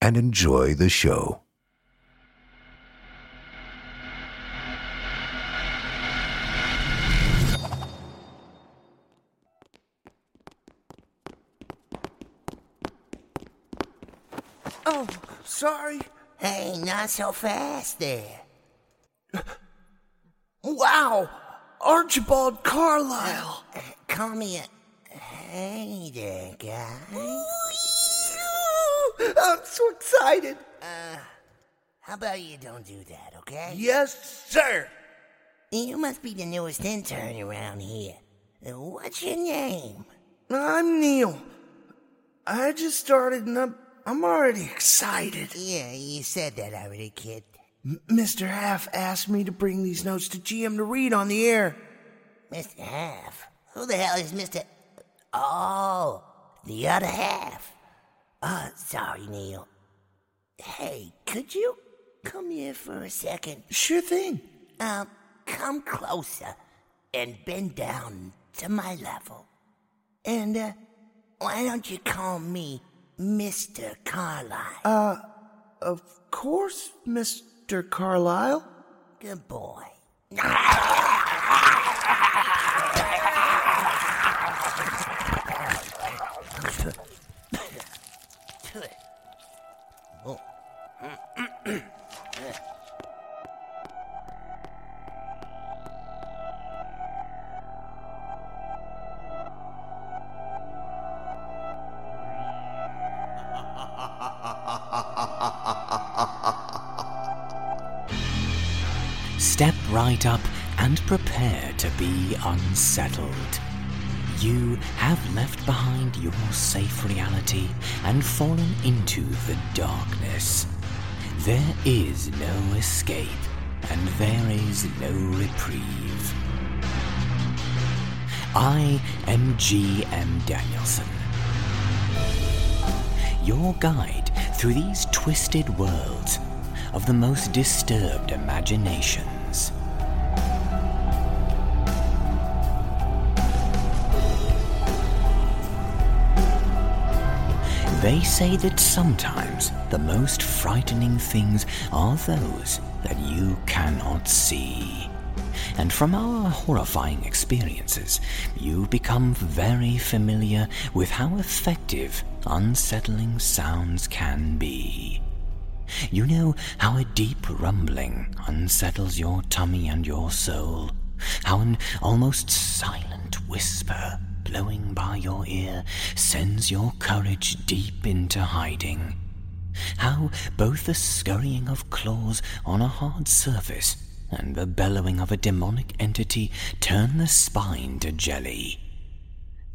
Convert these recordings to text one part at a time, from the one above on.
and enjoy the show. Oh, sorry. Hey, not so fast there. Wow, Archibald Carlyle. Uh, call me a. Hey there, guy. I'm so excited. Uh, how about you don't do that, okay? Yes, sir. You must be the newest intern around here. What's your name? I'm Neil. I just started and I'm, I'm already excited. Yeah, you said that already, kid. M- Mr. Half asked me to bring these notes to GM to read on the air. Mr. Half? Who the hell is Mr. Oh, the other half. Uh, sorry, Neil. Hey, could you come here for a second? Sure thing. Uh, come closer and bend down to my level. And, uh, why don't you call me Mr. Carlyle? Uh, of course, Mr. Carlyle. Good boy. left behind your safe reality and fallen into the darkness. There is no escape, and there is no reprieve. I am G.M. Danielson, your guide through these twisted worlds of the most disturbed imaginations. They say that sometimes the most frightening things are those that you cannot see. And from our horrifying experiences, you become very familiar with how effective unsettling sounds can be. You know how a deep rumbling unsettles your tummy and your soul, how an almost silent whisper blowing by your ear sends your courage deep into hiding. How both the scurrying of claws on a hard surface and the bellowing of a demonic entity turn the spine to jelly.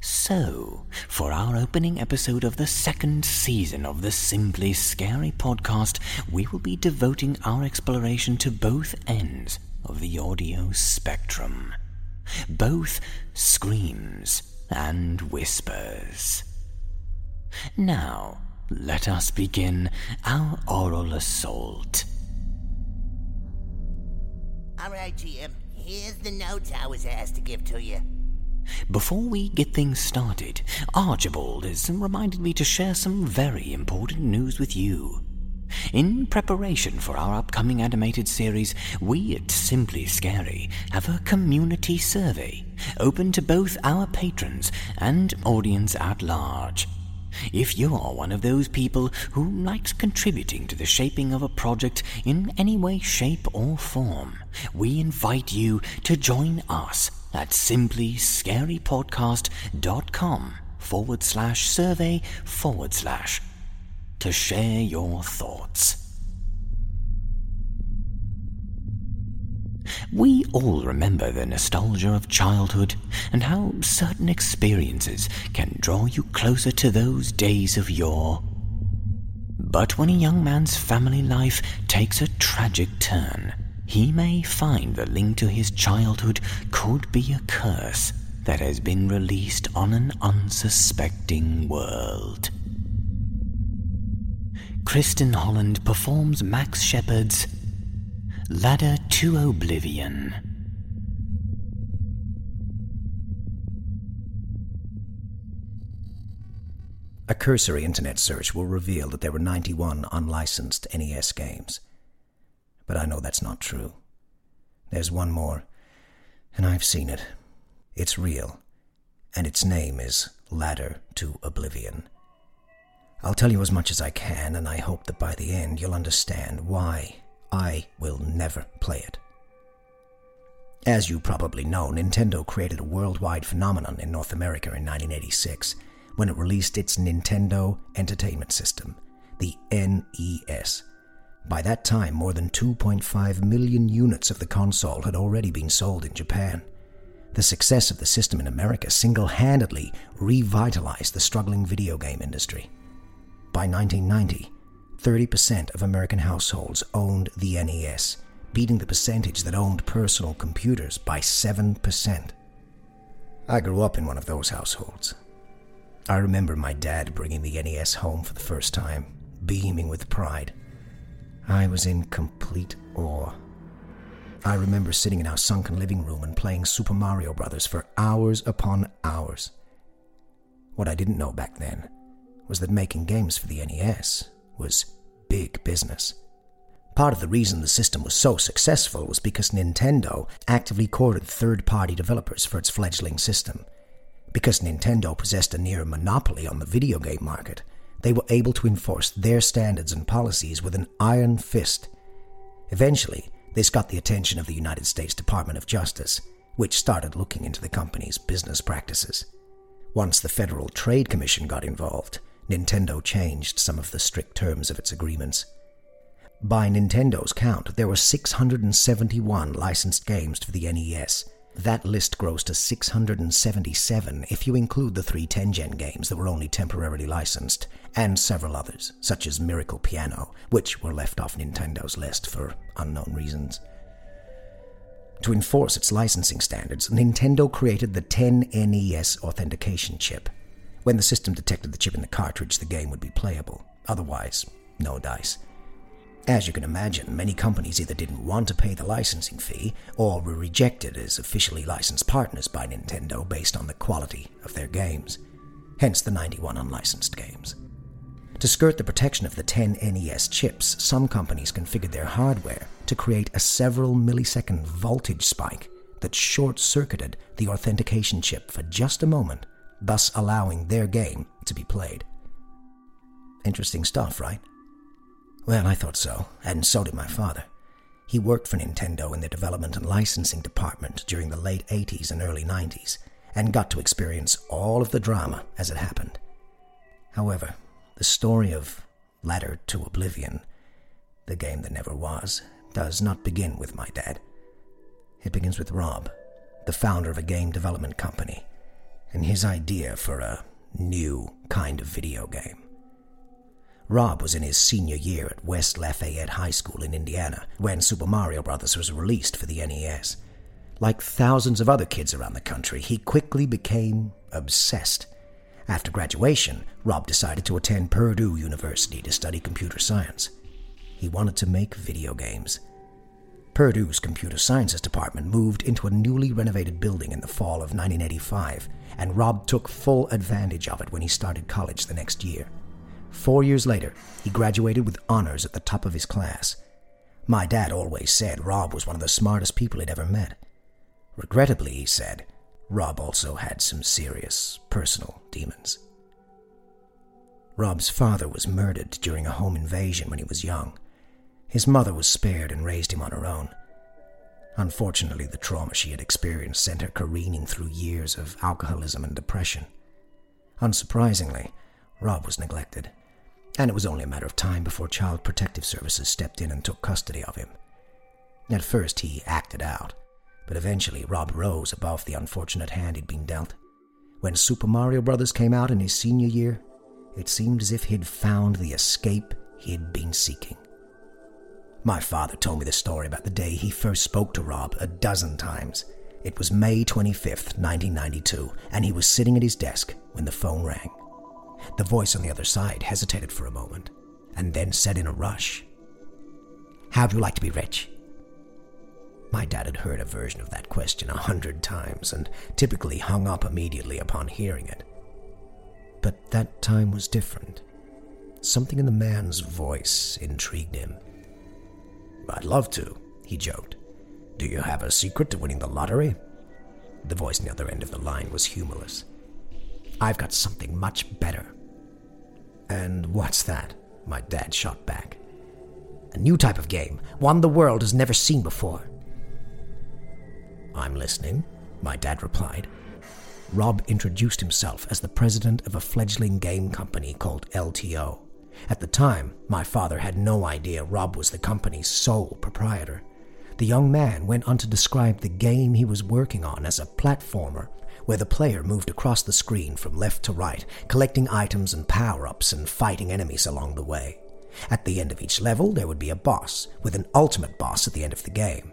So, for our opening episode of the second season of the Simply Scary podcast, we will be devoting our exploration to both ends of the audio spectrum. Both screams and whispers. Now, let us begin our oral assault. All right, GM. Here's the notes I was asked to give to you. Before we get things started, Archibald has reminded me to share some very important news with you. In preparation for our upcoming animated series, we at Simply Scary have a community survey open to both our patrons and audience at large. If you are one of those people who likes contributing to the shaping of a project in any way, shape, or form, we invite you to join us at simplyscarypodcast.com forward slash survey forward slash to share your thoughts. We all remember the nostalgia of childhood and how certain experiences can draw you closer to those days of yore. But when a young man's family life takes a tragic turn, he may find the link to his childhood could be a curse that has been released on an unsuspecting world. Kristen Holland performs Max Shepard's Ladder to Oblivion. A cursory internet search will reveal that there were 91 unlicensed NES games. But I know that's not true. There's one more, and I've seen it. It's real, and its name is Ladder to Oblivion. I'll tell you as much as I can, and I hope that by the end you'll understand why I will never play it. As you probably know, Nintendo created a worldwide phenomenon in North America in 1986 when it released its Nintendo Entertainment System, the NES. By that time, more than 2.5 million units of the console had already been sold in Japan. The success of the system in America single handedly revitalized the struggling video game industry. By 1990, 30% of American households owned the NES, beating the percentage that owned personal computers by 7%. I grew up in one of those households. I remember my dad bringing the NES home for the first time, beaming with pride. I was in complete awe. I remember sitting in our sunken living room and playing Super Mario Brothers for hours upon hours. What I didn't know back then was that making games for the NES was big business. Part of the reason the system was so successful was because Nintendo actively courted third party developers for its fledgling system. Because Nintendo possessed a near monopoly on the video game market, they were able to enforce their standards and policies with an iron fist. Eventually, this got the attention of the United States Department of Justice, which started looking into the company's business practices. Once the Federal Trade Commission got involved, Nintendo changed some of the strict terms of its agreements. By Nintendo's count, there were 671 licensed games for the NES. That list grows to 677 if you include the three Tengen games that were only temporarily licensed, and several others, such as Miracle Piano, which were left off Nintendo's list for unknown reasons. To enforce its licensing standards, Nintendo created the 10NES authentication chip. When the system detected the chip in the cartridge, the game would be playable. Otherwise, no dice. As you can imagine, many companies either didn't want to pay the licensing fee or were rejected as officially licensed partners by Nintendo based on the quality of their games. Hence the 91 unlicensed games. To skirt the protection of the 10NES chips, some companies configured their hardware to create a several millisecond voltage spike that short circuited the authentication chip for just a moment, thus allowing their game to be played. Interesting stuff, right? Well, I thought so, and so did my father. He worked for Nintendo in the development and licensing department during the late 80s and early 90s, and got to experience all of the drama as it happened. However, the story of Ladder to Oblivion, the game that never was, does not begin with my dad. It begins with Rob, the founder of a game development company, and his idea for a new kind of video game. Rob was in his senior year at West Lafayette High School in Indiana when Super Mario Bros. was released for the NES. Like thousands of other kids around the country, he quickly became obsessed. After graduation, Rob decided to attend Purdue University to study computer science. He wanted to make video games. Purdue's computer sciences department moved into a newly renovated building in the fall of 1985, and Rob took full advantage of it when he started college the next year. Four years later, he graduated with honors at the top of his class. My dad always said Rob was one of the smartest people he'd ever met. Regrettably, he said, Rob also had some serious personal demons. Rob's father was murdered during a home invasion when he was young. His mother was spared and raised him on her own. Unfortunately, the trauma she had experienced sent her careening through years of alcoholism and depression. Unsurprisingly, Rob was neglected, and it was only a matter of time before Child Protective Services stepped in and took custody of him. At first, he acted out, but eventually Rob rose above the unfortunate hand he'd been dealt. When Super Mario Bros. came out in his senior year, it seemed as if he'd found the escape he'd been seeking. My father told me the story about the day he first spoke to Rob a dozen times. It was May 25th, 1992, and he was sitting at his desk when the phone rang. The voice on the other side hesitated for a moment, and then said in a rush, How'd you like to be rich? My dad had heard a version of that question a hundred times and typically hung up immediately upon hearing it. But that time was different. Something in the man's voice intrigued him. I'd love to, he joked. Do you have a secret to winning the lottery? The voice on the other end of the line was humorless. I've got something much better. And what's that? My dad shot back. A new type of game, one the world has never seen before. I'm listening, my dad replied. Rob introduced himself as the president of a fledgling game company called LTO. At the time, my father had no idea Rob was the company's sole proprietor. The young man went on to describe the game he was working on as a platformer, where the player moved across the screen from left to right, collecting items and power ups and fighting enemies along the way. At the end of each level, there would be a boss, with an ultimate boss at the end of the game.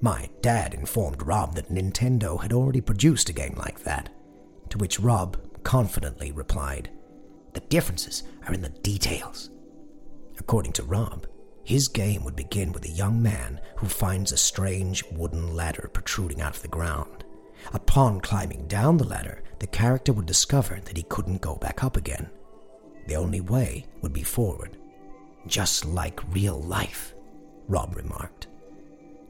My dad informed Rob that Nintendo had already produced a game like that, to which Rob confidently replied, The differences are in the details. According to Rob, his game would begin with a young man who finds a strange wooden ladder protruding out of the ground. Upon climbing down the ladder, the character would discover that he couldn't go back up again. The only way would be forward. Just like real life, Rob remarked.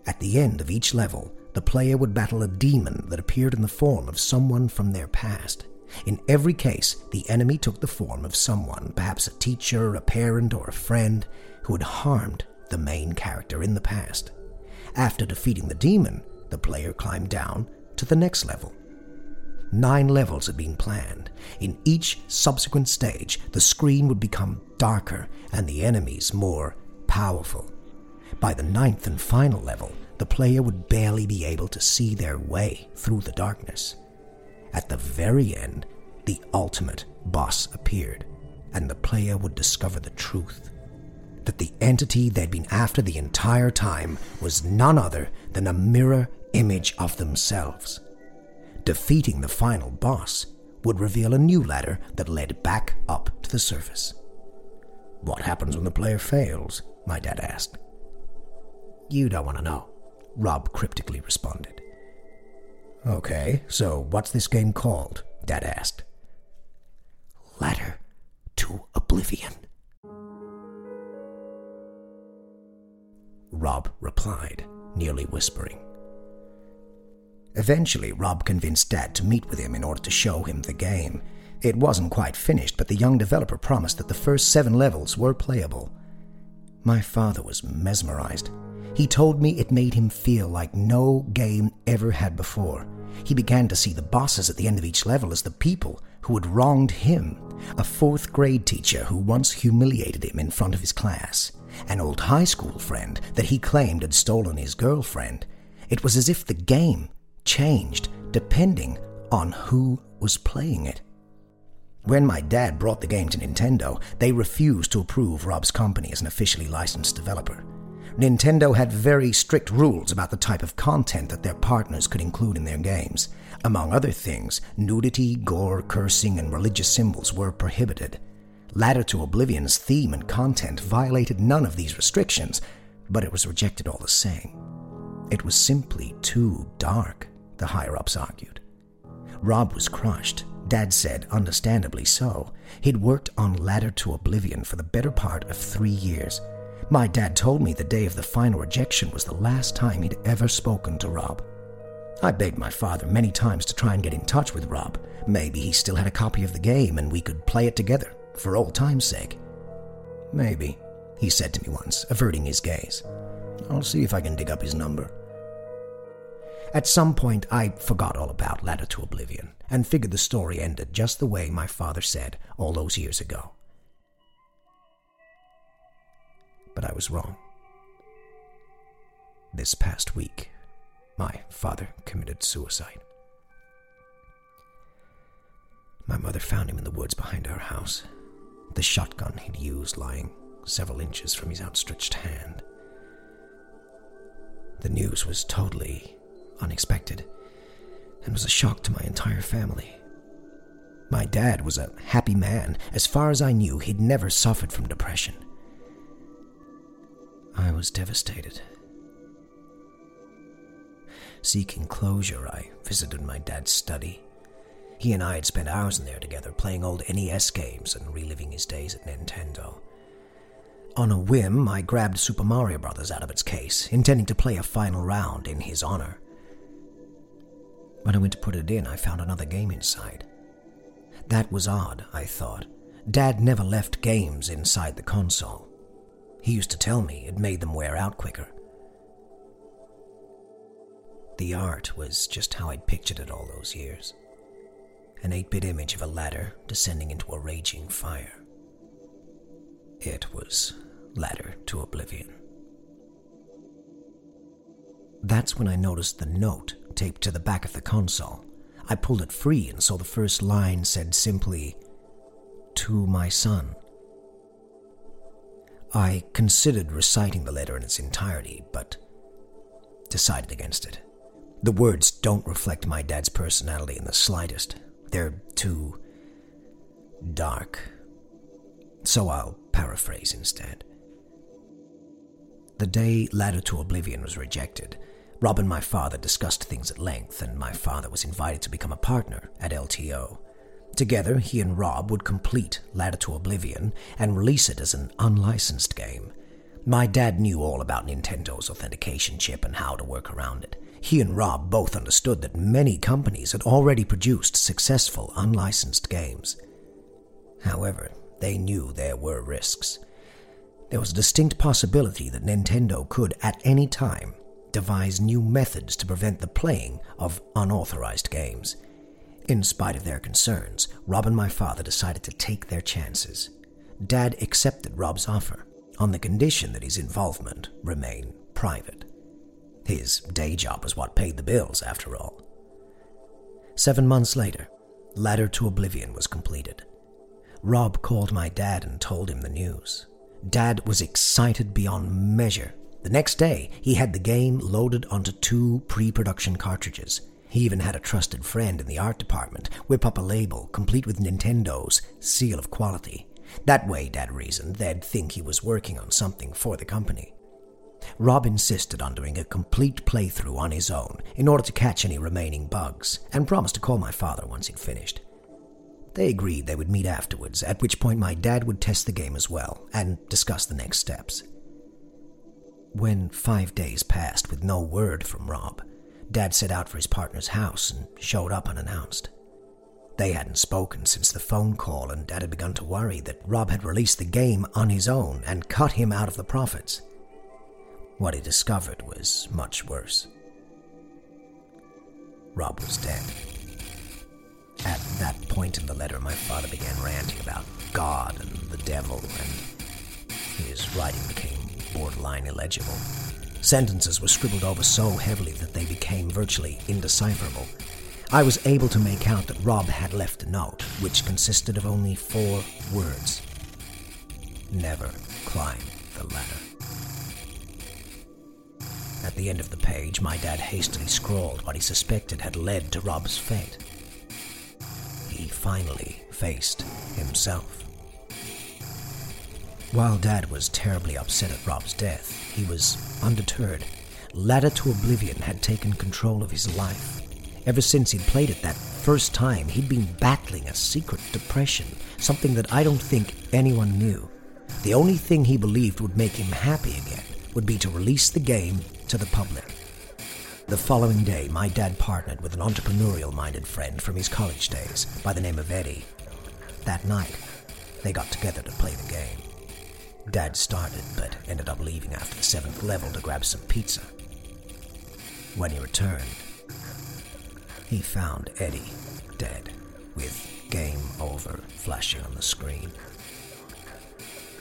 At the end of each level, the player would battle a demon that appeared in the form of someone from their past. In every case, the enemy took the form of someone, perhaps a teacher, a parent, or a friend, who had harmed the main character in the past. After defeating the demon, the player climbed down to the next level. Nine levels had been planned. In each subsequent stage, the screen would become darker and the enemies more powerful. By the ninth and final level, the player would barely be able to see their way through the darkness. At the very end, the ultimate boss appeared, and the player would discover the truth that the entity they'd been after the entire time was none other than a mirror image of themselves. Defeating the final boss would reveal a new ladder that led back up to the surface. What happens when the player fails? My dad asked. You don't want to know, Rob cryptically responded. Okay, so what's this game called? Dad asked. Ladder to Oblivion. Rob replied, nearly whispering. Eventually, Rob convinced Dad to meet with him in order to show him the game. It wasn't quite finished, but the young developer promised that the first seven levels were playable. My father was mesmerized. He told me it made him feel like no game ever had before. He began to see the bosses at the end of each level as the people who had wronged him, a fourth grade teacher who once humiliated him in front of his class, an old high school friend that he claimed had stolen his girlfriend. It was as if the game changed depending on who was playing it. When my dad brought the game to Nintendo, they refused to approve Rob's company as an officially licensed developer. Nintendo had very strict rules about the type of content that their partners could include in their games. Among other things, nudity, gore, cursing, and religious symbols were prohibited. Ladder to Oblivion's theme and content violated none of these restrictions, but it was rejected all the same. It was simply too dark, the higher ups argued. Rob was crushed, Dad said, understandably so. He'd worked on Ladder to Oblivion for the better part of three years. My dad told me the day of the final rejection was the last time he'd ever spoken to Rob. I begged my father many times to try and get in touch with Rob. Maybe he still had a copy of the game and we could play it together, for old time's sake. Maybe, he said to me once, averting his gaze. I'll see if I can dig up his number. At some point, I forgot all about Ladder to Oblivion and figured the story ended just the way my father said all those years ago. But I was wrong. This past week, my father committed suicide. My mother found him in the woods behind our house, the shotgun he'd used lying several inches from his outstretched hand. The news was totally unexpected and was a shock to my entire family. My dad was a happy man. As far as I knew, he'd never suffered from depression. I was devastated. Seeking closure, I visited my dad's study. He and I had spent hours in there together playing old NES games and reliving his days at Nintendo. On a whim, I grabbed Super Mario Bros. out of its case, intending to play a final round in his honor. When I went to put it in, I found another game inside. That was odd, I thought. Dad never left games inside the console. He used to tell me it made them wear out quicker. The art was just how I'd pictured it all those years an 8 bit image of a ladder descending into a raging fire. It was Ladder to Oblivion. That's when I noticed the note taped to the back of the console. I pulled it free and saw the first line said simply, To my son. I considered reciting the letter in its entirety, but decided against it. The words don't reflect my dad's personality in the slightest. They're too dark. So I'll paraphrase instead. The day Ladder to Oblivion was rejected, Rob and my father discussed things at length, and my father was invited to become a partner at LTO. Together, he and Rob would complete Ladder to Oblivion and release it as an unlicensed game. My dad knew all about Nintendo's authentication chip and how to work around it. He and Rob both understood that many companies had already produced successful unlicensed games. However, they knew there were risks. There was a distinct possibility that Nintendo could, at any time, devise new methods to prevent the playing of unauthorized games. In spite of their concerns, Rob and my father decided to take their chances. Dad accepted Rob's offer on the condition that his involvement remain private. His day job was what paid the bills, after all. Seven months later, Ladder to Oblivion was completed. Rob called my dad and told him the news. Dad was excited beyond measure the next day, he had the game loaded onto two pre production cartridges. He even had a trusted friend in the art department whip up a label complete with Nintendo's seal of quality. That way, Dad reasoned, they'd think he was working on something for the company. Rob insisted on doing a complete playthrough on his own in order to catch any remaining bugs, and promised to call my father once he'd finished. They agreed they would meet afterwards, at which point my dad would test the game as well and discuss the next steps. When five days passed with no word from Rob, Dad set out for his partner's house and showed up unannounced. They hadn't spoken since the phone call, and Dad had begun to worry that Rob had released the game on his own and cut him out of the profits. What he discovered was much worse. Rob was dead. At that point in the letter, my father began ranting about God and the devil, and his writing became borderline illegible. Sentences were scribbled over so heavily that they became virtually indecipherable. I was able to make out that Rob had left a note, which consisted of only four words Never climb the ladder. At the end of the page, my dad hastily scrawled what he suspected had led to Rob's fate. He finally faced himself. While Dad was terribly upset at Rob's death, he was undeterred. Ladder to Oblivion had taken control of his life. Ever since he'd played it that first time, he'd been battling a secret depression, something that I don't think anyone knew. The only thing he believed would make him happy again would be to release the game to the public. The following day, my dad partnered with an entrepreneurial minded friend from his college days by the name of Eddie. That night, they got together to play the game. Dad started, but ended up leaving after the seventh level to grab some pizza. When he returned, he found Eddie dead, with game over flashing on the screen.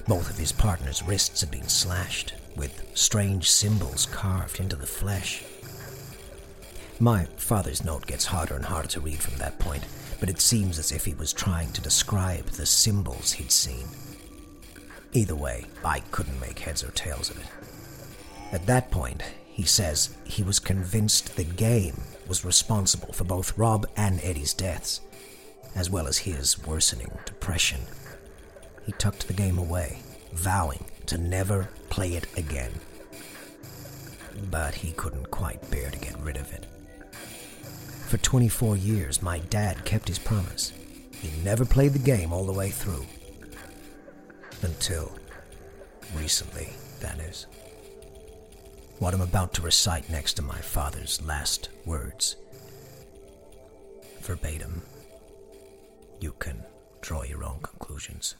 Both of his partner's wrists had been slashed, with strange symbols carved into the flesh. My father's note gets harder and harder to read from that point, but it seems as if he was trying to describe the symbols he'd seen. Either way, I couldn't make heads or tails of it. At that point, he says he was convinced the game was responsible for both Rob and Eddie's deaths, as well as his worsening depression. He tucked the game away, vowing to never play it again. But he couldn't quite bear to get rid of it. For 24 years, my dad kept his promise. He never played the game all the way through. Until recently, that is. What I'm about to recite next to my father's last words. Verbatim. You can draw your own conclusions.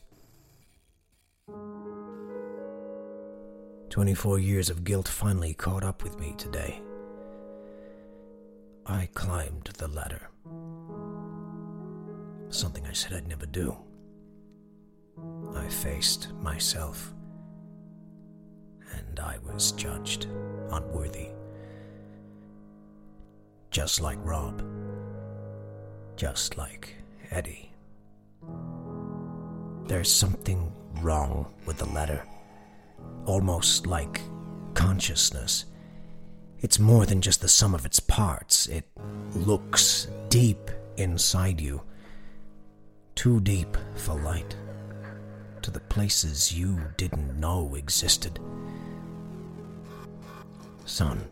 24 years of guilt finally caught up with me today. I climbed the ladder. Something I said I'd never do. I faced myself. And I was judged unworthy. Just like Rob. Just like Eddie. There's something wrong with the letter, Almost like consciousness. It's more than just the sum of its parts. It looks deep inside you. Too deep for light. To the places you didn't know existed. Son,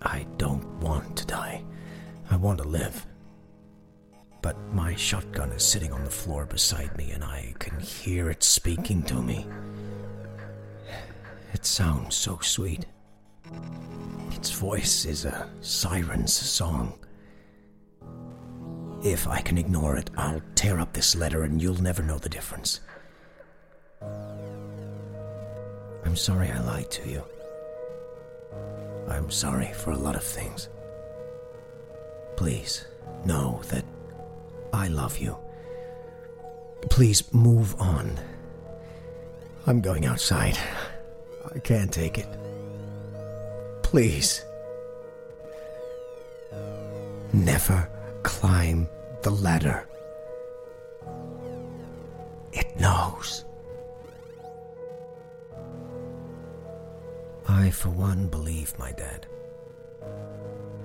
I don't want to die. I want to live. But my shotgun is sitting on the floor beside me, and I can hear it speaking to me. It sounds so sweet. Its voice is a siren's song. If I can ignore it, I'll tear up this letter and you'll never know the difference. I'm sorry I lied to you. I'm sorry for a lot of things. Please know that I love you. Please move on. I'm going outside. I can't take it. Please. Never climb the ladder. It knows. I, for one, believe my dad.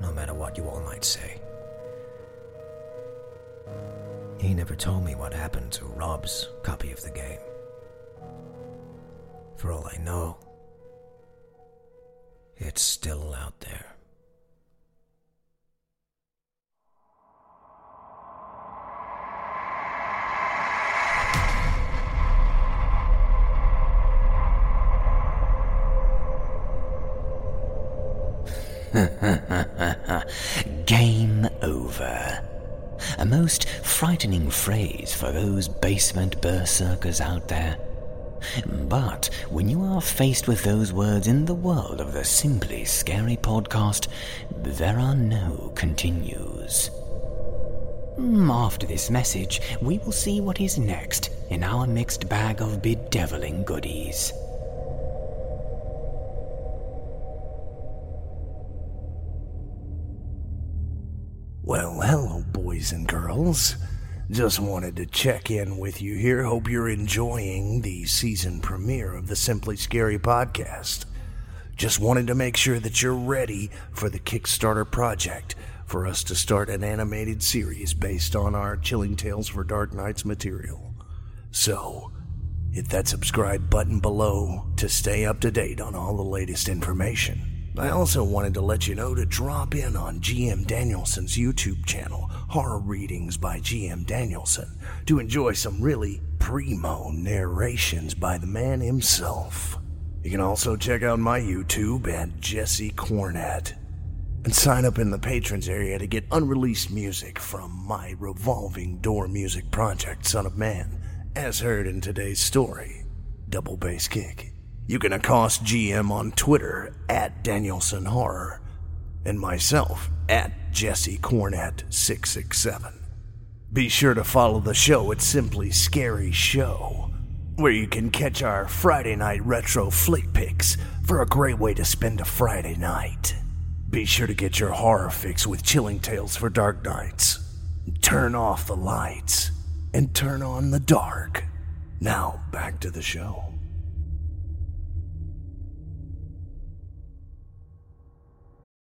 No matter what you all might say. He never told me what happened to Rob's copy of the game. For all I know, it's still out there. Game over. A most frightening phrase for those basement berserkers out there. But when you are faced with those words in the world of the Simply Scary podcast, there are no continues. Mm, After this message, we will see what is next in our mixed bag of bedeviling goodies. Boys and girls. Just wanted to check in with you here. Hope you're enjoying the season premiere of the Simply Scary podcast. Just wanted to make sure that you're ready for the Kickstarter project for us to start an animated series based on our Chilling Tales for Dark Nights material. So, hit that subscribe button below to stay up to date on all the latest information. I also wanted to let you know to drop in on GM Danielson's YouTube channel, Horror Readings by GM Danielson, to enjoy some really primo narrations by the man himself. You can also check out my YouTube at Jesse Cornett and sign up in the patrons area to get unreleased music from my revolving door music project, Son of Man, as heard in today's story, Double Bass Kick. You can accost GM on Twitter at Danielson Horror and myself at Jesse Cornett667. Be sure to follow the show at Simply Scary Show, where you can catch our Friday night retro flick picks for a great way to spend a Friday night. Be sure to get your horror fix with Chilling Tales for Dark Nights. Turn off the lights and turn on the dark. Now, back to the show.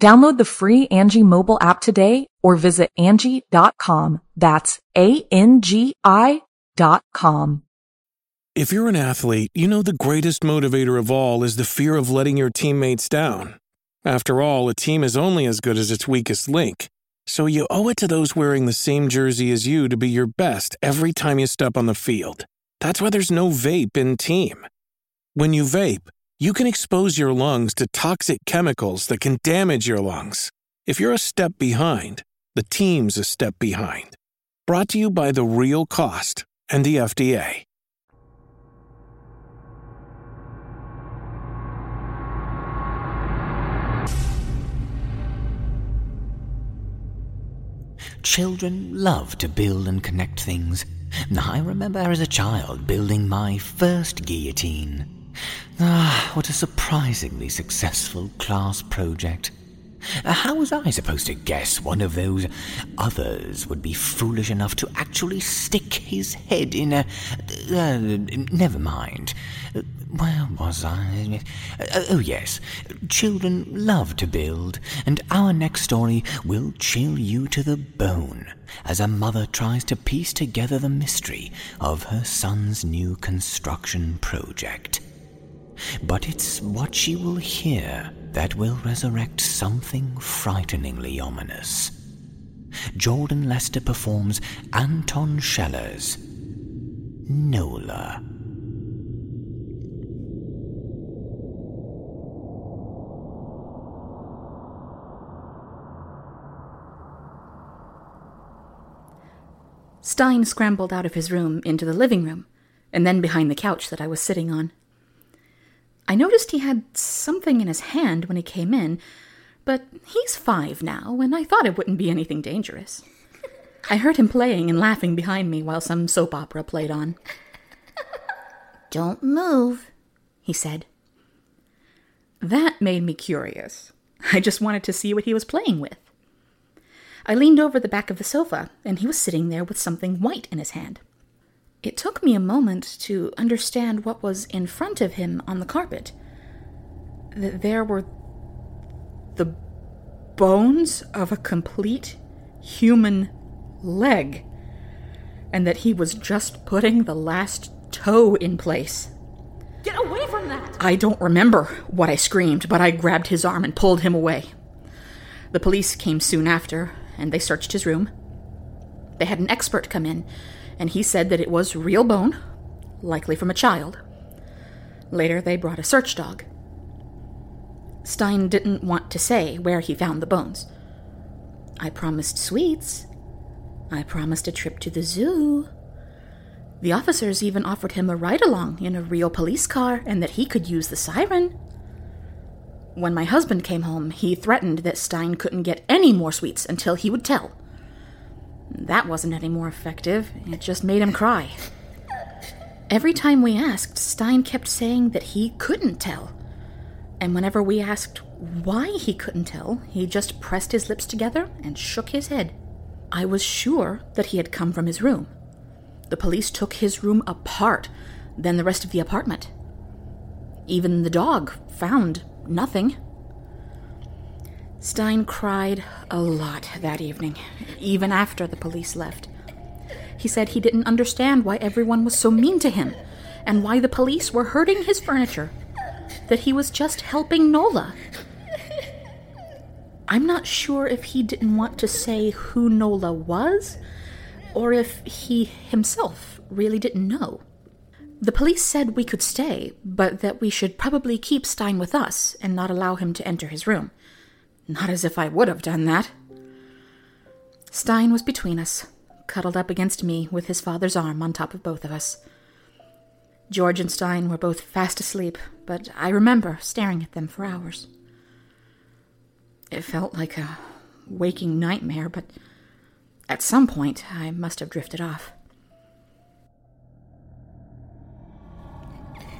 Download the free Angi mobile app today or visit Angi.com. That's A-N-G-I dot com. If you're an athlete, you know the greatest motivator of all is the fear of letting your teammates down. After all, a team is only as good as its weakest link. So you owe it to those wearing the same jersey as you to be your best every time you step on the field. That's why there's no vape in team. When you vape, you can expose your lungs to toxic chemicals that can damage your lungs. If you're a step behind, the team's a step behind. Brought to you by The Real Cost and the FDA. Children love to build and connect things. I remember as a child building my first guillotine. Ah, what a surprisingly successful class project. Uh, How was I supposed to guess one of those others would be foolish enough to actually stick his head in a. Uh, never mind. Where was I? Uh, oh, yes. Children love to build, and our next story will chill you to the bone as a mother tries to piece together the mystery of her son's new construction project. But it's what she will hear that will resurrect something frighteningly ominous. Jordan Lester performs Anton Scheller's Nola. Stein scrambled out of his room into the living room, and then behind the couch that I was sitting on. I noticed he had something in his hand when he came in, but he's five now, and I thought it wouldn't be anything dangerous. I heard him playing and laughing behind me while some soap opera played on. Don't move. He said. That made me curious. I just wanted to see what he was playing with. I leaned over the back of the sofa, and he was sitting there with something white in his hand. It took me a moment to understand what was in front of him on the carpet. That there were the bones of a complete human leg, and that he was just putting the last toe in place. Get away from that! I don't remember what I screamed, but I grabbed his arm and pulled him away. The police came soon after, and they searched his room. They had an expert come in, and he said that it was real bone, likely from a child. Later, they brought a search dog. Stein didn't want to say where he found the bones. I promised sweets. I promised a trip to the zoo. The officers even offered him a ride along in a real police car and that he could use the siren. When my husband came home, he threatened that Stein couldn't get any more sweets until he would tell. That wasn't any more effective, it just made him cry. Every time we asked, Stein kept saying that he couldn't tell. And whenever we asked why he couldn't tell, he just pressed his lips together and shook his head. I was sure that he had come from his room. The police took his room apart, then the rest of the apartment. Even the dog found nothing. Stein cried a lot that evening, even after the police left. He said he didn't understand why everyone was so mean to him and why the police were hurting his furniture, that he was just helping Nola. I'm not sure if he didn't want to say who Nola was or if he himself really didn't know. The police said we could stay, but that we should probably keep Stein with us and not allow him to enter his room. Not as if I would have done that. Stein was between us, cuddled up against me with his father's arm on top of both of us. George and Stein were both fast asleep, but I remember staring at them for hours. It felt like a waking nightmare, but at some point I must have drifted off.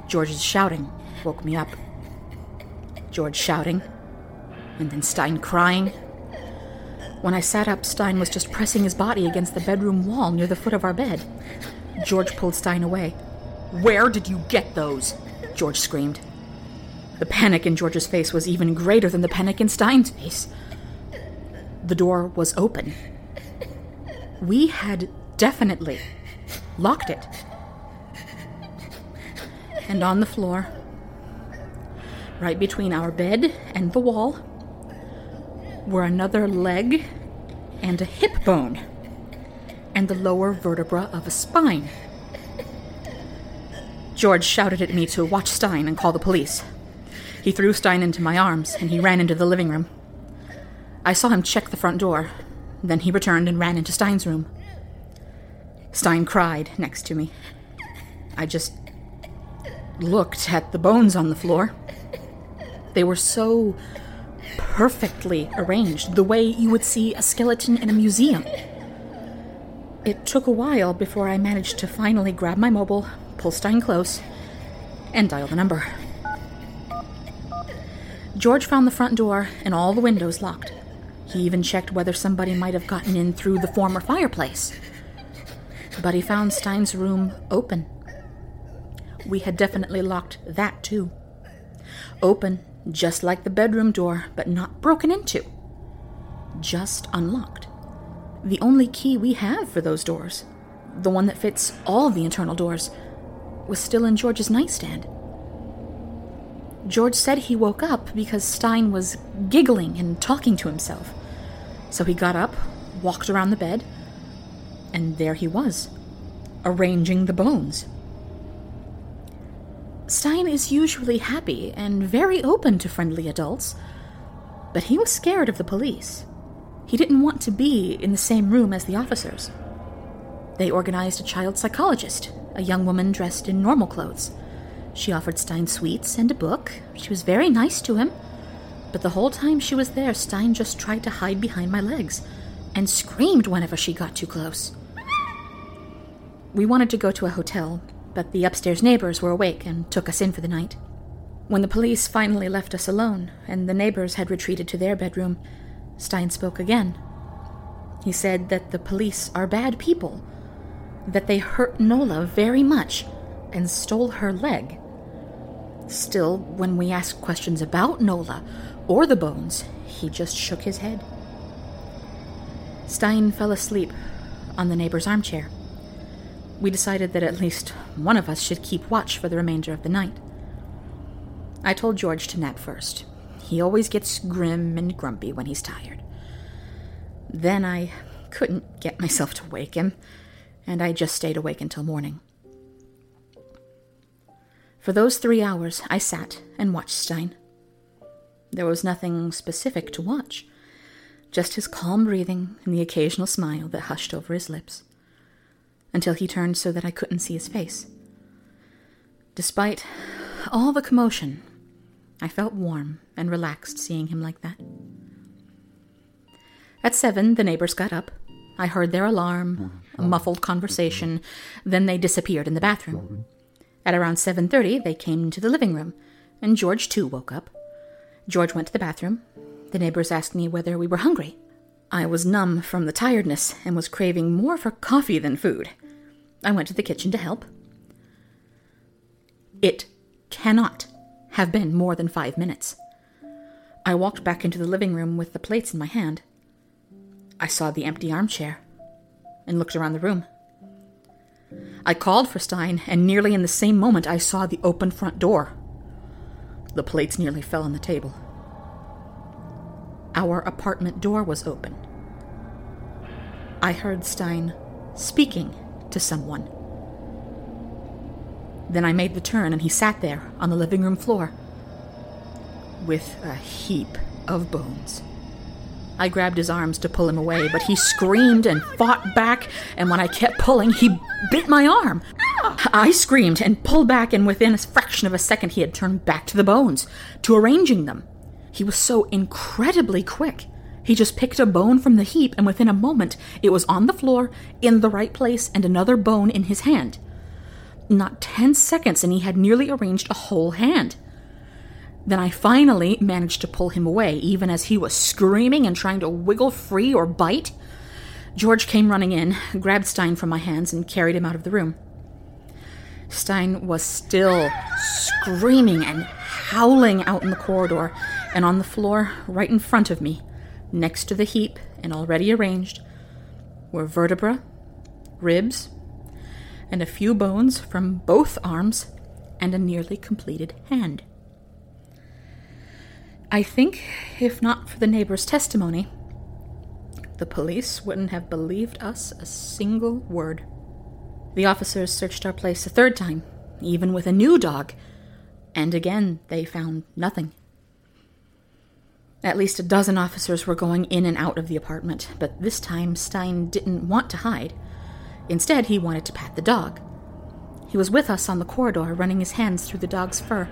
George's shouting woke me up. George shouting, and then Stein crying. When I sat up, Stein was just pressing his body against the bedroom wall near the foot of our bed. George pulled Stein away. Where did you get those? George screamed. The panic in George's face was even greater than the panic in Stein's face. The door was open. We had definitely locked it. And on the floor, right between our bed and the wall, were another leg and a hip bone, and the lower vertebra of a spine. George shouted at me to watch Stein and call the police. He threw Stein into my arms and he ran into the living room. I saw him check the front door. Then he returned and ran into Stein's room. Stein cried next to me. I just looked at the bones on the floor. They were so perfectly arranged, the way you would see a skeleton in a museum. It took a while before I managed to finally grab my mobile, pull Stein close, and dial the number. George found the front door and all the windows locked. He even checked whether somebody might have gotten in through the former fireplace. But he found Stein's room open. We had definitely locked that too. Open, just like the bedroom door, but not broken into. Just unlocked. The only key we have for those doors, the one that fits all the internal doors, was still in George's nightstand. George said he woke up because Stein was giggling and talking to himself. So he got up, walked around the bed, and there he was, arranging the bones. Stein is usually happy and very open to friendly adults, but he was scared of the police. He didn't want to be in the same room as the officers. They organized a child psychologist, a young woman dressed in normal clothes. She offered Stein sweets and a book. She was very nice to him. But the whole time she was there, Stein just tried to hide behind my legs and screamed whenever she got too close. We wanted to go to a hotel, but the upstairs neighbors were awake and took us in for the night. When the police finally left us alone and the neighbors had retreated to their bedroom, Stein spoke again. He said that the police are bad people, that they hurt Nola very much and stole her leg. Still, when we asked questions about Nola or the bones, he just shook his head. Stein fell asleep on the neighbor's armchair. We decided that at least one of us should keep watch for the remainder of the night. I told George to nap first. He always gets grim and grumpy when he's tired. Then I couldn't get myself to wake him, and I just stayed awake until morning. For those three hours, I sat and watched Stein. There was nothing specific to watch, just his calm breathing and the occasional smile that hushed over his lips, until he turned so that I couldn't see his face. Despite all the commotion, I felt warm and relaxed seeing him like that. At seven, the neighbors got up. I heard their alarm, oh, a muffled conversation, then they disappeared in the bathroom. At around 7:30, they came into the living room, and George too woke up. George went to the bathroom. The neighbors asked me whether we were hungry. I was numb from the tiredness and was craving more for coffee than food. I went to the kitchen to help. It cannot have been more than five minutes. I walked back into the living room with the plates in my hand. I saw the empty armchair and looked around the room. I called for Stein, and nearly in the same moment I saw the open front door. The plates nearly fell on the table. Our apartment door was open. I heard Stein speaking to someone. Then I made the turn, and he sat there on the living room floor with a heap of bones. I grabbed his arms to pull him away, but he screamed and fought back, and when I kept pulling, he bit my arm. I screamed and pulled back, and within a fraction of a second, he had turned back to the bones, to arranging them. He was so incredibly quick. He just picked a bone from the heap, and within a moment, it was on the floor, in the right place, and another bone in his hand. Not ten seconds, and he had nearly arranged a whole hand. Then I finally managed to pull him away, even as he was screaming and trying to wiggle free or bite. George came running in, grabbed Stein from my hands, and carried him out of the room. Stein was still screaming and howling out in the corridor, and on the floor right in front of me, next to the heap and already arranged, were vertebra, ribs, and a few bones from both arms, and a nearly completed hand. I think, if not for the neighbor's testimony, the police wouldn't have believed us a single word. The officers searched our place a third time, even with a new dog, and again they found nothing. At least a dozen officers were going in and out of the apartment, but this time Stein didn't want to hide. Instead, he wanted to pat the dog. He was with us on the corridor, running his hands through the dog's fur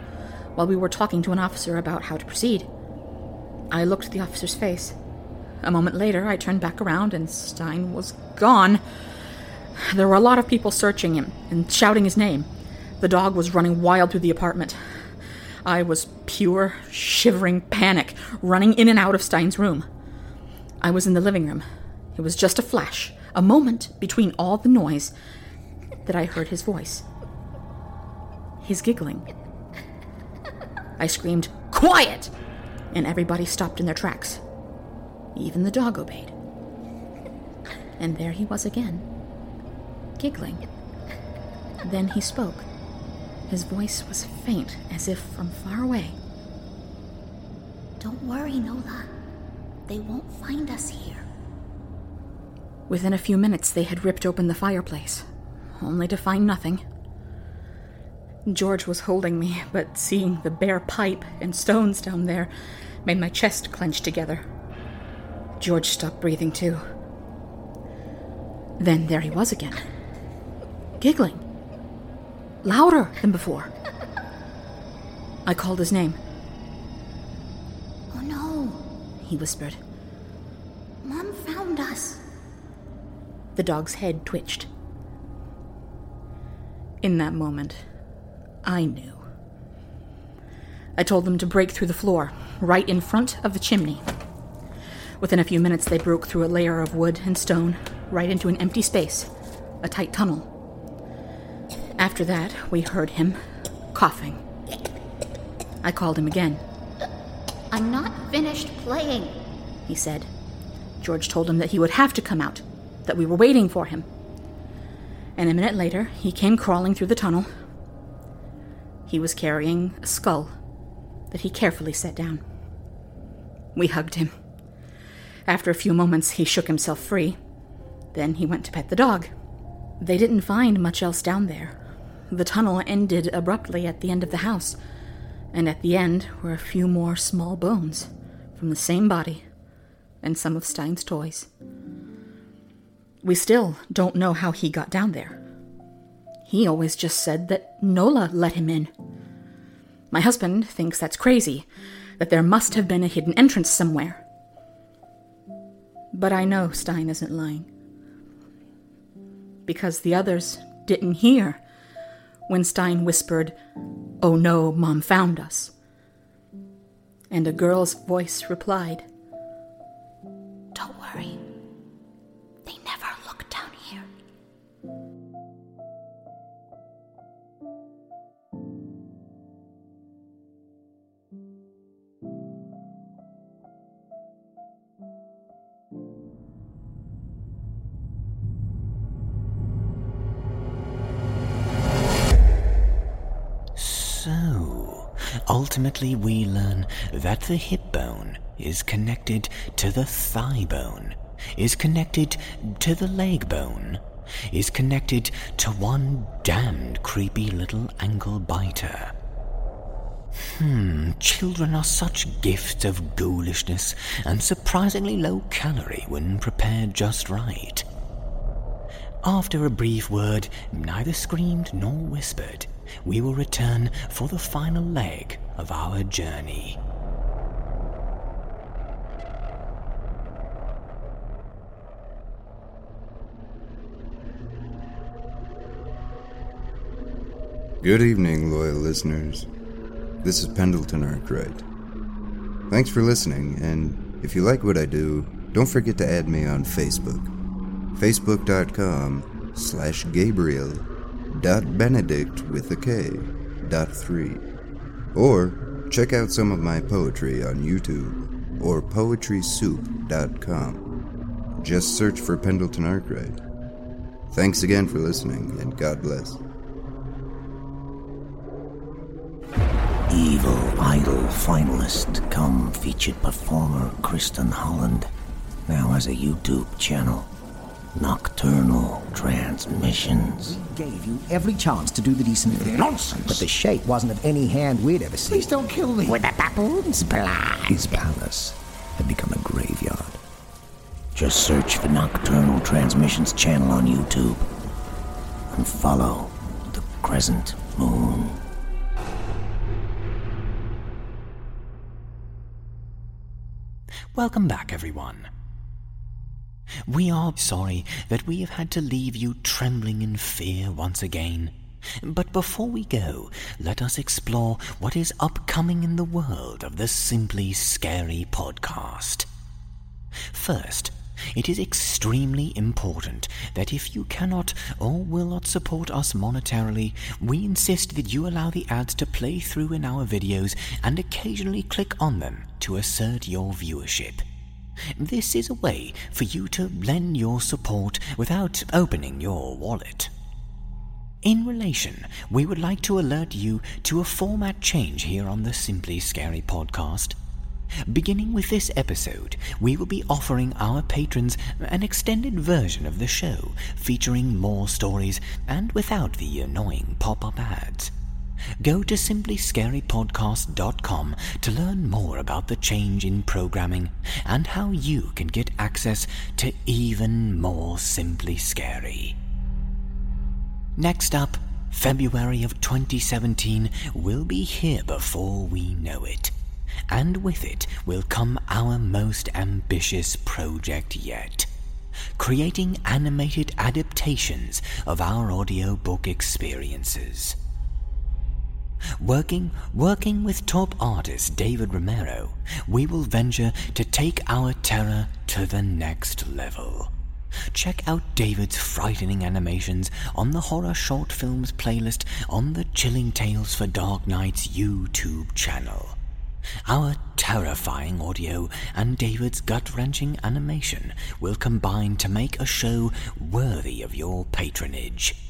while we were talking to an officer about how to proceed. I looked at the officer's face. A moment later, I turned back around and Stein was gone. There were a lot of people searching him and shouting his name. The dog was running wild through the apartment. I was pure, shivering panic, running in and out of Stein's room. I was in the living room. It was just a flash, a moment between all the noise, that I heard his voice. His giggling. I screamed, Quiet! And everybody stopped in their tracks. Even the dog obeyed. And there he was again, giggling. Then he spoke. His voice was faint, as if from far away. Don't worry, Nola. They won't find us here. Within a few minutes, they had ripped open the fireplace, only to find nothing. George was holding me, but seeing the bare pipe and stones down there made my chest clench together. George stopped breathing too. Then there he was again, giggling, louder than before. I called his name. Oh no, he whispered. Mom found us. The dog's head twitched. In that moment, I knew. I told them to break through the floor, right in front of the chimney. Within a few minutes, they broke through a layer of wood and stone, right into an empty space, a tight tunnel. After that, we heard him coughing. I called him again. I'm not finished playing, he said. George told him that he would have to come out, that we were waiting for him. And a minute later, he came crawling through the tunnel. He was carrying a skull that he carefully set down. We hugged him. After a few moments, he shook himself free. Then he went to pet the dog. They didn't find much else down there. The tunnel ended abruptly at the end of the house, and at the end were a few more small bones from the same body and some of Stein's toys. We still don't know how he got down there. He always just said that Nola let him in. My husband thinks that's crazy, that there must have been a hidden entrance somewhere. But I know Stein isn't lying. Because the others didn't hear when Stein whispered, Oh no, Mom found us. And a girl's voice replied, ultimately, we learn that the hip bone is connected to the thigh bone, is connected to the leg bone, is connected to one damned creepy little ankle biter. Hmm, children are such gifts of ghoulishness and surprisingly low calorie when prepared just right. After a brief word, neither screamed nor whispered, we will return for the final leg of our journey. Good evening, loyal listeners. This is Pendleton Arkwright. Thanks for listening, and if you like what I do, don't forget to add me on Facebook. Facebook.com slash Gabriel dot Benedict with a K dot three. Or check out some of my poetry on YouTube or poetrysoup.com. Just search for Pendleton Arkwright. Thanks again for listening, and God bless. Evil Idol finalist, come featured performer Kristen Holland, now has a YouTube channel. Nocturnal Transmissions. We gave you every chance to do the decent thing. Nonsense. But the shape wasn't of any hand we'd ever seen. Please don't kill me. With a baboons blind. His palace had become a graveyard. Just search for Nocturnal Transmissions channel on YouTube and follow the Crescent Moon. Welcome back, everyone. We are sorry that we have had to leave you trembling in fear once again. But before we go, let us explore what is upcoming in the world of the Simply Scary podcast. First, it is extremely important that if you cannot or will not support us monetarily, we insist that you allow the ads to play through in our videos and occasionally click on them to assert your viewership. This is a way for you to lend your support without opening your wallet. In relation, we would like to alert you to a format change here on the Simply Scary podcast. Beginning with this episode, we will be offering our patrons an extended version of the show featuring more stories and without the annoying pop up ads. Go to simplyscarypodcast.com to learn more about the change in programming and how you can get access to even more Simply Scary. Next up, February of 2017 will be here before we know it. And with it will come our most ambitious project yet creating animated adaptations of our audiobook experiences. Working, working with top artist David Romero, we will venture to take our terror to the next level. check out David's frightening animations on the Horror Short Films playlist on the Chilling Tales for Dark Nights YouTube channel. Our terrifying audio and David's gut wrenching animation will combine to make a show worthy of your patronage.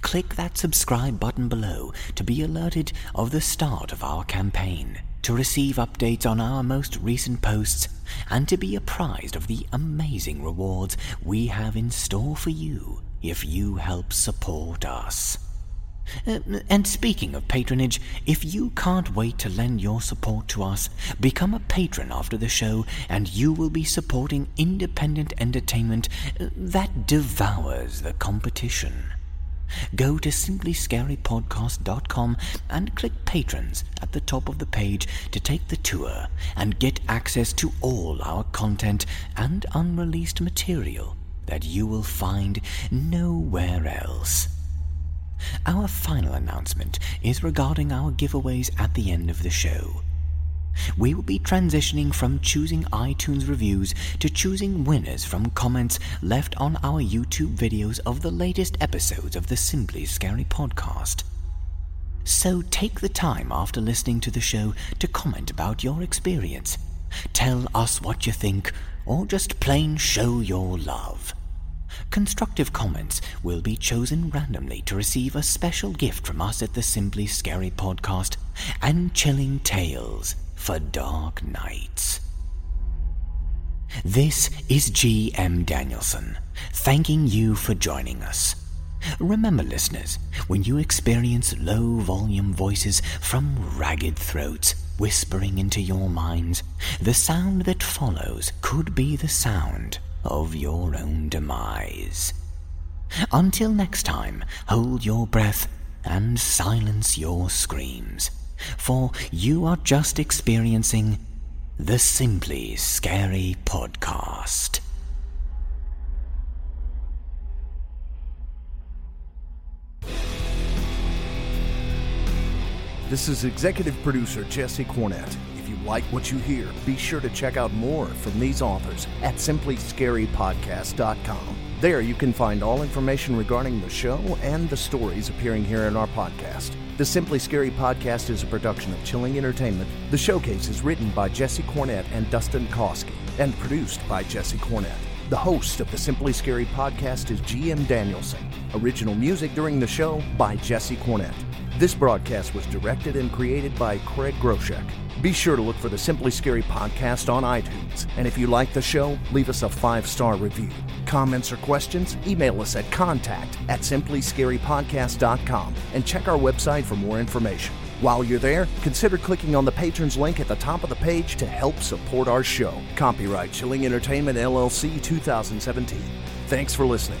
Click that subscribe button below to be alerted of the start of our campaign, to receive updates on our most recent posts, and to be apprised of the amazing rewards we have in store for you if you help support us. Uh, and speaking of patronage, if you can't wait to lend your support to us, become a patron after the show, and you will be supporting independent entertainment uh, that devours the competition. Go to simplyscarypodcast.com and click Patrons at the top of the page to take the tour and get access to all our content and unreleased material that you will find nowhere else. Our final announcement is regarding our giveaways at the end of the show. We will be transitioning from choosing iTunes reviews to choosing winners from comments left on our YouTube videos of the latest episodes of the Simply Scary podcast. So take the time after listening to the show to comment about your experience. Tell us what you think, or just plain show your love. Constructive comments will be chosen randomly to receive a special gift from us at the Simply Scary podcast and Chilling Tales for Dark Nights. This is G.M. Danielson, thanking you for joining us. Remember, listeners, when you experience low volume voices from ragged throats whispering into your minds, the sound that follows could be the sound of your own demise. Until next time, hold your breath and silence your screams, for you are just experiencing the Simply Scary Podcast. This is executive producer Jesse Cornett. If you like what you hear, be sure to check out more from these authors at simplyscarypodcast.com. There you can find all information regarding the show and the stories appearing here in our podcast. The Simply Scary podcast is a production of Chilling Entertainment. The showcase is written by Jesse Cornett and Dustin Kosky and produced by Jesse Cornett. The host of the Simply Scary podcast is GM Danielson. Original music during the show by Jesse Cornett. This broadcast was directed and created by Craig Groshek. Be sure to look for the Simply Scary podcast on iTunes. And if you like the show, leave us a five star review. Comments or questions? Email us at contact at simplyscarypodcast.com and check our website for more information. While you're there, consider clicking on the patrons link at the top of the page to help support our show. Copyright Chilling Entertainment LLC 2017. Thanks for listening.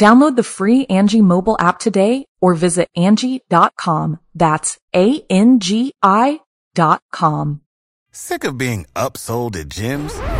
Download the free Angi mobile app today or visit Angi.com. That's A-N-G-I dot com. Sick of being upsold at gyms?